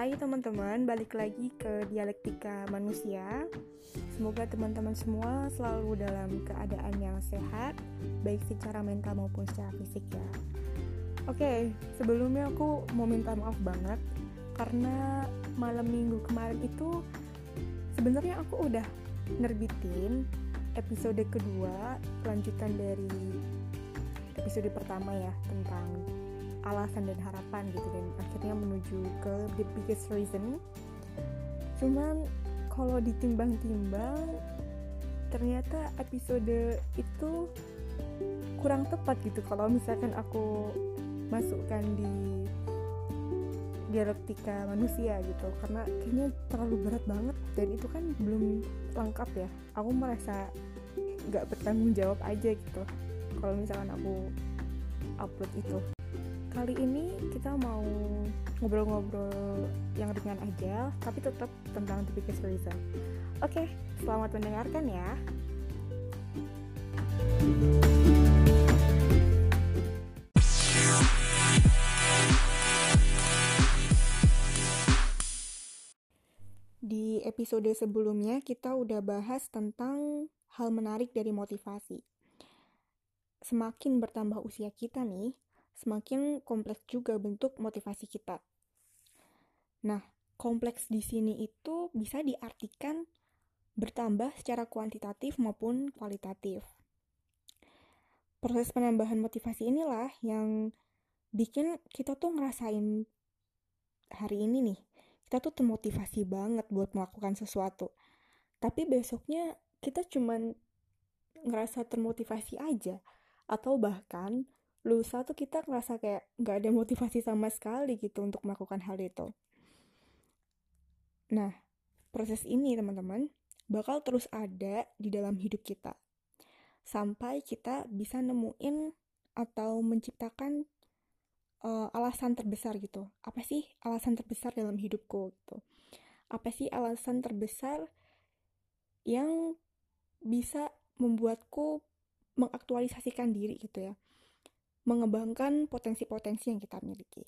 Hai teman-teman, balik lagi ke dialektika manusia. Semoga teman-teman semua selalu dalam keadaan yang sehat, baik secara mental maupun secara fisik ya. Oke, sebelumnya aku mau minta maaf banget karena malam minggu kemarin itu sebenarnya aku udah nerbitin episode kedua lanjutan dari episode pertama ya tentang alasan dan harapan gitu dan akhirnya menuju ke the biggest reason. Cuman kalau ditimbang-timbang ternyata episode itu kurang tepat gitu. Kalau misalkan aku masukkan di dialektika manusia gitu karena kayaknya terlalu berat banget dan itu kan belum lengkap ya. Aku merasa nggak bertanggung jawab aja gitu kalau misalkan aku upload itu kali ini kita mau ngobrol-ngobrol yang ringan aja tapi tetap tentang biggest reason oke selamat mendengarkan ya Di episode sebelumnya kita udah bahas tentang hal menarik dari motivasi. Semakin bertambah usia kita nih, semakin kompleks juga bentuk motivasi kita. Nah, kompleks di sini itu bisa diartikan bertambah secara kuantitatif maupun kualitatif. Proses penambahan motivasi inilah yang bikin kita tuh ngerasain hari ini nih kita tuh termotivasi banget buat melakukan sesuatu. Tapi besoknya kita cuman ngerasa termotivasi aja. Atau bahkan lusa tuh kita ngerasa kayak nggak ada motivasi sama sekali gitu untuk melakukan hal itu. Nah, proses ini teman-teman bakal terus ada di dalam hidup kita. Sampai kita bisa nemuin atau menciptakan uh, alasan terbesar gitu. Apa sih alasan terbesar dalam hidupku gitu? Apa sih alasan terbesar yang bisa membuatku mengaktualisasikan diri gitu ya? Mengembangkan potensi-potensi yang kita miliki.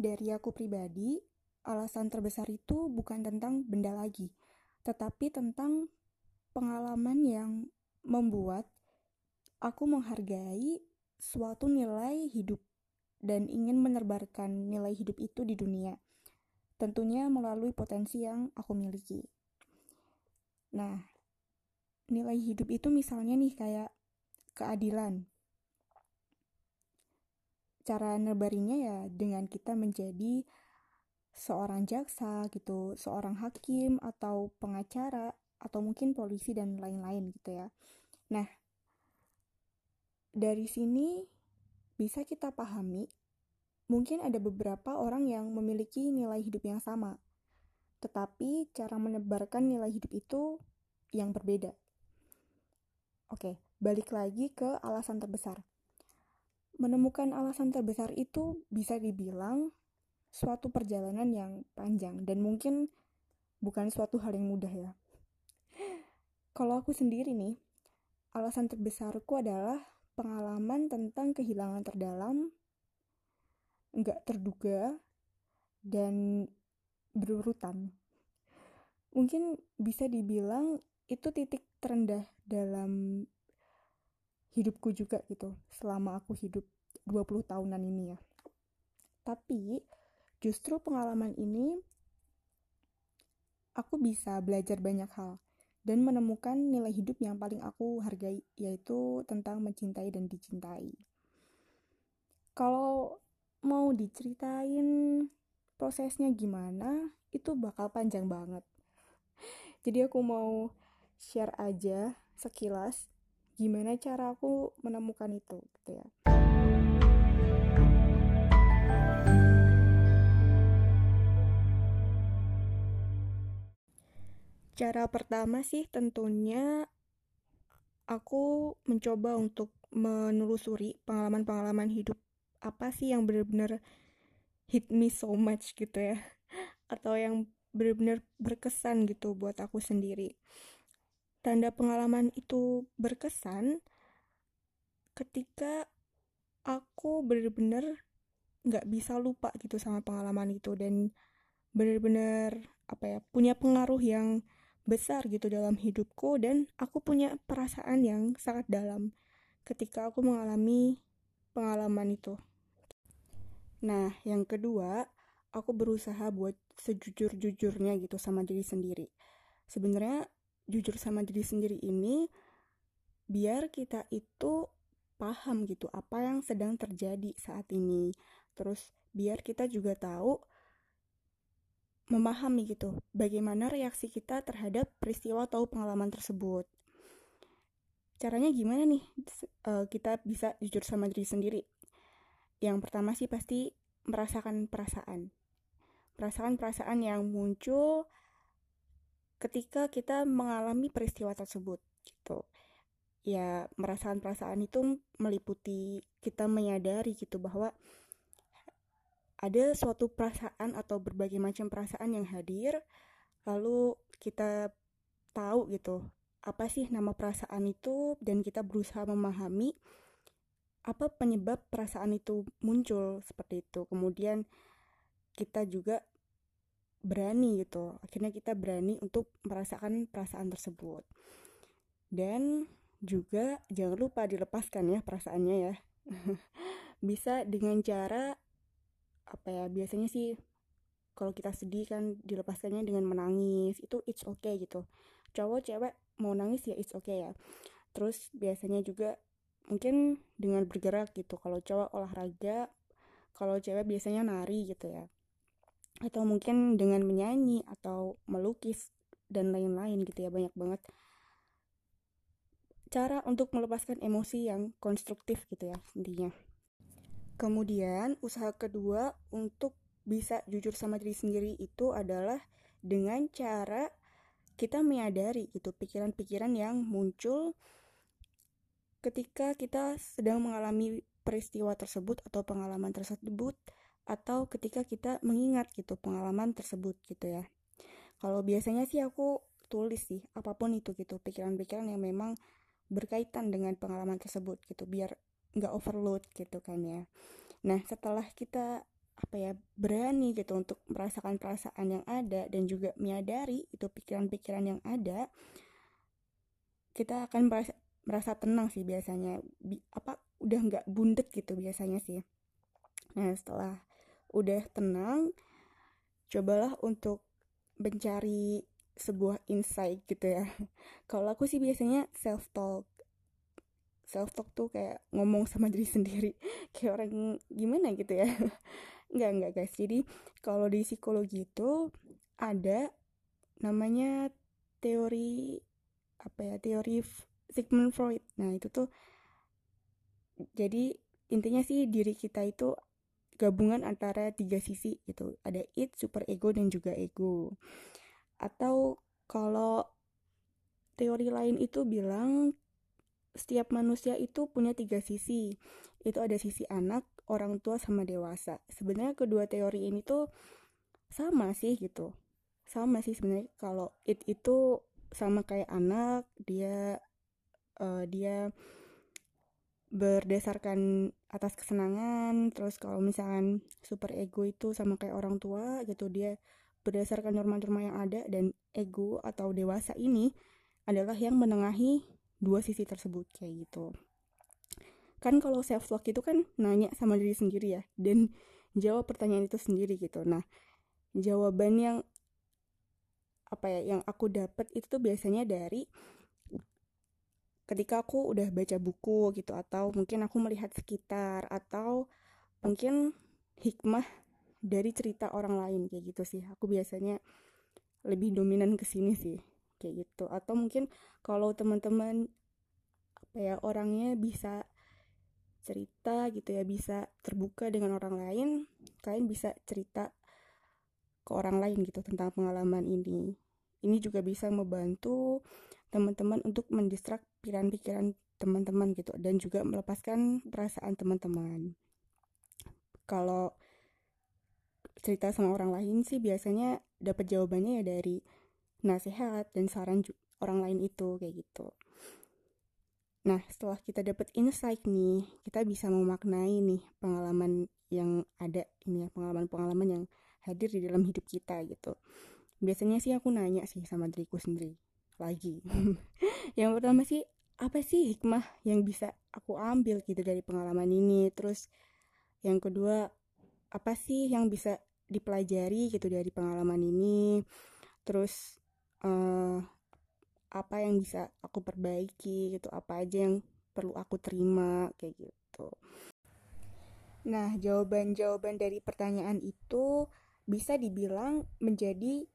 Dari aku pribadi, alasan terbesar itu bukan tentang benda lagi, tetapi tentang pengalaman yang membuat aku menghargai suatu nilai hidup dan ingin menebarkan nilai hidup itu di dunia. Tentunya melalui potensi yang aku miliki. Nah, nilai hidup itu misalnya nih kayak keadilan. Cara nebarinya ya dengan kita menjadi seorang jaksa gitu, seorang hakim atau pengacara atau mungkin polisi dan lain-lain gitu ya. Nah, dari sini bisa kita pahami mungkin ada beberapa orang yang memiliki nilai hidup yang sama, tetapi cara menebarkan nilai hidup itu yang berbeda. Oke, balik lagi ke alasan terbesar. Menemukan alasan terbesar itu bisa dibilang suatu perjalanan yang panjang dan mungkin bukan suatu hal yang mudah ya. Kalau aku sendiri nih, alasan terbesarku adalah pengalaman tentang kehilangan terdalam, nggak terduga, dan berurutan. Mungkin bisa dibilang itu titik terendah dalam hidupku juga gitu, selama aku hidup 20 tahunan ini ya. Tapi justru pengalaman ini aku bisa belajar banyak hal dan menemukan nilai hidup yang paling aku hargai, yaitu tentang mencintai dan dicintai. Kalau mau diceritain prosesnya gimana, itu bakal panjang banget. Jadi aku mau share aja sekilas gimana cara aku menemukan itu gitu ya. Cara pertama sih tentunya aku mencoba untuk menelusuri pengalaman-pengalaman hidup apa sih yang benar-benar hit me so much gitu ya atau yang benar-benar berkesan gitu buat aku sendiri. Tanda pengalaman itu berkesan ketika aku bener-bener nggak bisa lupa gitu sama pengalaman itu dan bener-bener apa ya punya pengaruh yang besar gitu dalam hidupku dan aku punya perasaan yang sangat dalam ketika aku mengalami pengalaman itu. Nah, yang kedua, aku berusaha buat sejujur-jujurnya gitu sama diri sendiri. Sebenarnya jujur sama diri sendiri ini biar kita itu paham gitu apa yang sedang terjadi saat ini. Terus biar kita juga tahu memahami gitu bagaimana reaksi kita terhadap peristiwa atau pengalaman tersebut. Caranya gimana nih uh, kita bisa jujur sama diri sendiri? Yang pertama sih pasti merasakan perasaan. Merasakan perasaan yang muncul ketika kita mengalami peristiwa tersebut gitu. Ya, merasakan perasaan itu meliputi kita menyadari gitu bahwa ada suatu perasaan atau berbagai macam perasaan yang hadir lalu kita tahu gitu apa sih nama perasaan itu dan kita berusaha memahami apa penyebab perasaan itu muncul seperti itu. Kemudian kita juga berani gitu. Akhirnya kita berani untuk merasakan perasaan tersebut. Dan juga jangan lupa dilepaskan ya perasaannya ya. Bisa dengan cara apa ya biasanya sih kalau kita sedih kan dilepaskannya dengan menangis. Itu it's okay gitu. Cowok cewek mau nangis ya it's okay ya. Terus biasanya juga mungkin dengan bergerak gitu. Kalau cowok olahraga kalau cewek biasanya nari gitu ya. Atau mungkin dengan menyanyi atau melukis dan lain-lain gitu ya banyak banget. Cara untuk melepaskan emosi yang konstruktif gitu ya intinya. Kemudian usaha kedua untuk bisa jujur sama diri sendiri itu adalah dengan cara kita menyadari gitu pikiran-pikiran yang muncul ketika kita sedang mengalami peristiwa tersebut atau pengalaman tersebut atau ketika kita mengingat gitu pengalaman tersebut gitu ya. Kalau biasanya sih aku tulis sih apa pun itu gitu pikiran-pikiran yang memang berkaitan dengan pengalaman tersebut gitu biar nggak overload gitu kan ya. Nah setelah kita apa ya berani gitu untuk merasakan perasaan yang ada dan juga menyadari itu pikiran-pikiran yang ada kita akan merasa, merasa tenang sih biasanya. Bi, apa udah nggak bundet gitu biasanya sih. Nah setelah udah tenang cobalah untuk mencari sebuah insight gitu ya. Kalau aku sih biasanya self talk self talk tuh kayak ngomong sama diri sendiri. Kayak orang gimana gitu ya. Enggak, enggak guys. Jadi kalau di psikologi itu ada namanya teori apa ya? Teori Sigmund Freud. Nah, itu tuh jadi intinya sih diri kita itu gabungan antara tiga sisi gitu. Ada id, super ego dan juga ego. Atau kalau teori lain itu bilang setiap manusia itu punya tiga sisi. Itu ada sisi anak, orang tua sama dewasa. Sebenarnya kedua teori ini tuh sama sih gitu. Sama sih sebenarnya kalau it itu sama kayak anak, dia uh, dia berdasarkan atas kesenangan, terus kalau misalkan super ego itu sama kayak orang tua gitu, dia berdasarkan norma-norma yang ada dan ego atau dewasa ini adalah yang menengahi dua sisi tersebut kayak gitu. Kan kalau self talk itu kan nanya sama diri sendiri ya dan jawab pertanyaan itu sendiri gitu. Nah jawaban yang apa ya yang aku dapat itu tuh biasanya dari ketika aku udah baca buku gitu atau mungkin aku melihat sekitar atau mungkin hikmah dari cerita orang lain kayak gitu sih. Aku biasanya lebih dominan ke sini sih kayak gitu. Atau mungkin kalau teman-teman apa ya orangnya bisa cerita gitu ya bisa terbuka dengan orang lain kalian bisa cerita ke orang lain gitu tentang pengalaman ini. Ini juga bisa membantu teman-teman untuk mendistrak pikiran-pikiran teman-teman gitu dan juga melepaskan perasaan teman-teman kalau cerita sama orang lain sih biasanya dapat jawabannya ya dari nasihat dan saran orang lain itu kayak gitu Nah, setelah kita dapat insight nih, kita bisa memaknai nih pengalaman yang ada ini ya, pengalaman-pengalaman yang hadir di dalam hidup kita gitu. Biasanya sih aku nanya sih sama diriku sendiri lagi. yang pertama sih, apa sih hikmah yang bisa aku ambil gitu dari pengalaman ini? Terus yang kedua, apa sih yang bisa dipelajari gitu dari pengalaman ini? Terus uh, apa yang bisa aku perbaiki gitu apa aja yang perlu aku terima kayak gitu nah jawaban-jawaban dari pertanyaan itu bisa dibilang menjadi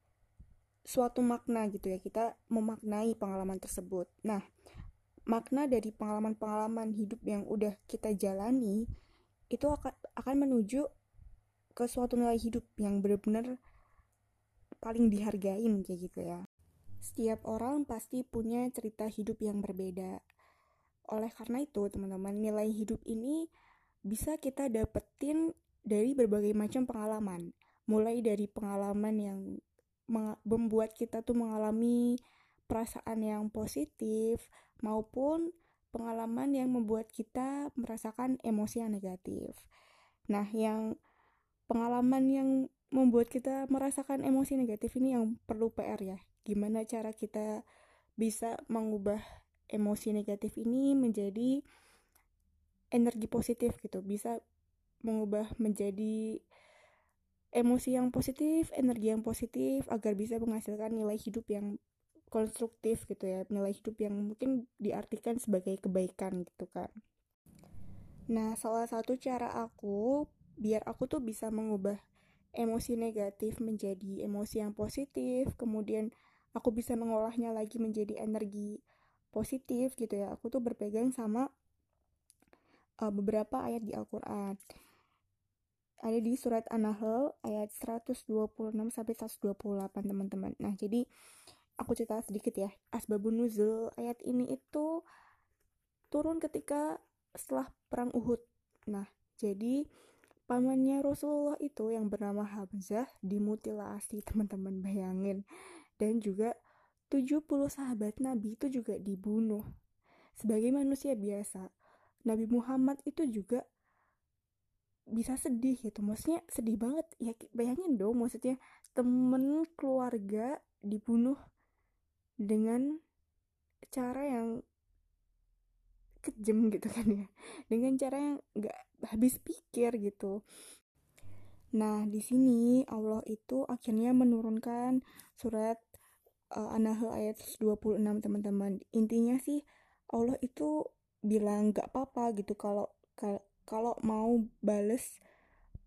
suatu makna gitu ya kita memaknai pengalaman tersebut nah makna dari pengalaman-pengalaman hidup yang udah kita jalani itu akan menuju ke suatu nilai hidup yang benar-benar paling dihargain kayak gitu ya setiap orang pasti punya cerita hidup yang berbeda. Oleh karena itu, teman-teman, nilai hidup ini bisa kita dapetin dari berbagai macam pengalaman. Mulai dari pengalaman yang membuat kita tuh mengalami perasaan yang positif maupun pengalaman yang membuat kita merasakan emosi yang negatif. Nah, yang pengalaman yang membuat kita merasakan emosi negatif ini yang perlu PR ya gimana cara kita bisa mengubah emosi negatif ini menjadi energi positif gitu bisa mengubah menjadi emosi yang positif energi yang positif agar bisa menghasilkan nilai hidup yang konstruktif gitu ya. Nilai hidup yang mungkin diartikan sebagai kebaikan gitu kan nah salah satu cara aku biar aku tuh bisa mengubah emosi negatif menjadi emosi yang positif kemudian aku bisa mengolahnya lagi menjadi energi positif gitu ya aku tuh berpegang sama uh, beberapa ayat di Al-Quran ada di surat An-Nahl ayat 126 sampai 128 teman-teman. Nah jadi aku cerita sedikit ya. Asbabun nuzul ayat ini itu turun ketika setelah perang Uhud. Nah jadi pamannya Rasulullah itu yang bernama Hamzah dimutilasi teman-teman bayangin. Dan juga 70 sahabat Nabi itu juga dibunuh. Sebagai manusia biasa, Nabi Muhammad itu juga bisa sedih gitu. Maksudnya sedih banget. Ya bayangin dong maksudnya temen keluarga dibunuh dengan cara yang kejam gitu kan ya. Dengan cara yang gak habis pikir gitu. Nah, di sini Allah itu akhirnya menurunkan surat uh, An-Nahl ayat 26 teman-teman. Intinya sih Allah itu bilang gak apa-apa gitu kalau kalau mau bales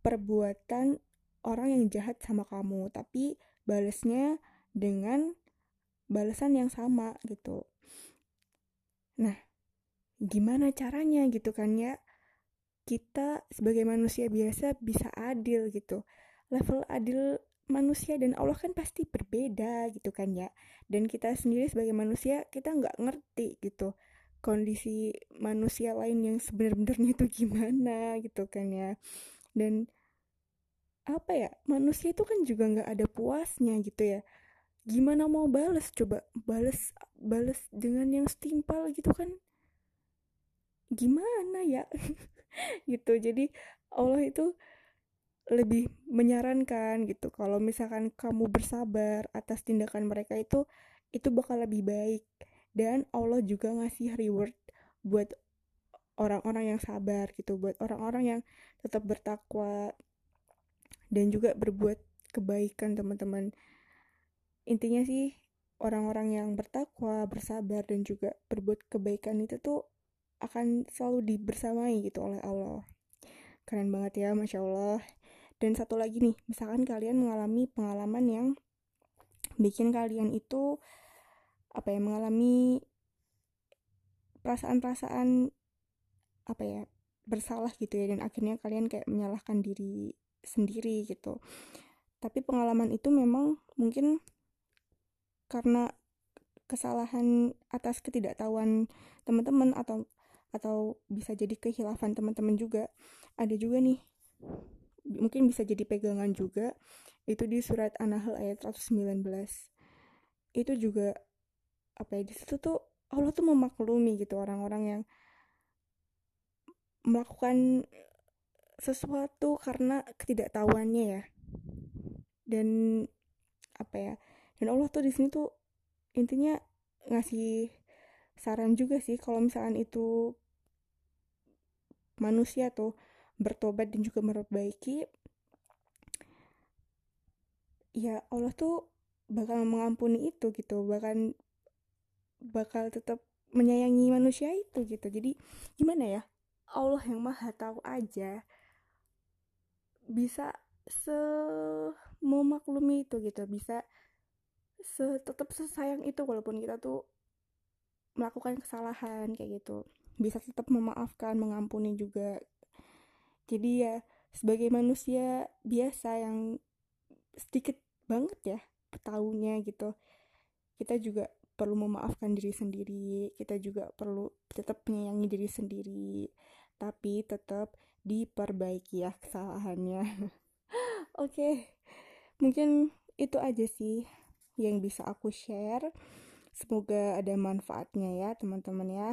perbuatan orang yang jahat sama kamu, tapi balesnya dengan balasan yang sama gitu. Nah, gimana caranya gitu kan ya? kita sebagai manusia biasa bisa adil gitu level adil manusia dan Allah kan pasti berbeda gitu kan ya dan kita sendiri sebagai manusia kita nggak ngerti gitu kondisi manusia lain yang sebenarnya itu gimana gitu kan ya. Dan apa ya manusia itu kan juga nggak ada puasnya gitu ya. Gimana mau balas coba balas balas dengan yang setimpal gitu kan. Gimana ya? Gitu. Jadi Allah itu lebih menyarankan gitu. Kalau misalkan kamu bersabar atas tindakan mereka itu itu bakal lebih baik dan Allah juga ngasih reward buat orang-orang yang sabar gitu buat orang-orang yang tetap bertakwa dan juga berbuat kebaikan teman-teman. Intinya sih orang-orang yang bertakwa bersabar dan juga berbuat kebaikan itu tuh akan selalu dibersamai gitu oleh Allah. Keren banget ya masya Allah. Dan satu lagi nih misalkan kalian mengalami pengalaman yang bikin kalian itu apa ya mengalami perasaan-perasaan apa ya bersalah gitu ya dan akhirnya kalian kayak menyalahkan diri sendiri gitu. Tapi pengalaman itu memang mungkin karena kesalahan atas ketidaktahuan teman-teman atau atau bisa jadi kehilafan teman-teman juga. Ada juga nih mungkin bisa jadi pegangan juga itu di surat An-Nahl ayat 119 itu juga apa ya di situ tuh Allah tuh memaklumi gitu orang-orang yang melakukan sesuatu karena ketidaktahuannya ya. Dan apa ya dan Allah tuh di sini tuh intinya ngasih saran juga sih kalau misalkan itu manusia tuh bertobat dan juga memperbaiki ya Allah tuh bakal mengampuni itu gitu. Bahkan bakal tetap menyayangi manusia itu gitu. Jadi gimana ya? Allah yang maha tahu aja bisa se memaklumi itu gitu. Bisa se tetap sesayang itu walaupun kita tuh melakukan kesalahan kayak gitu. Bisa tetap memaafkan mengampuni juga. Jadi ya sebagai manusia biasa yang sedikit banget ya tahunya gitu kita juga perlu memaafkan diri sendiri kita juga perlu tetap menyayangi diri sendiri tapi tetap diperbaiki ya kesalahannya. Oke, okay. mungkin itu aja sih yang bisa aku share. Semoga ada manfaatnya ya teman-teman ya.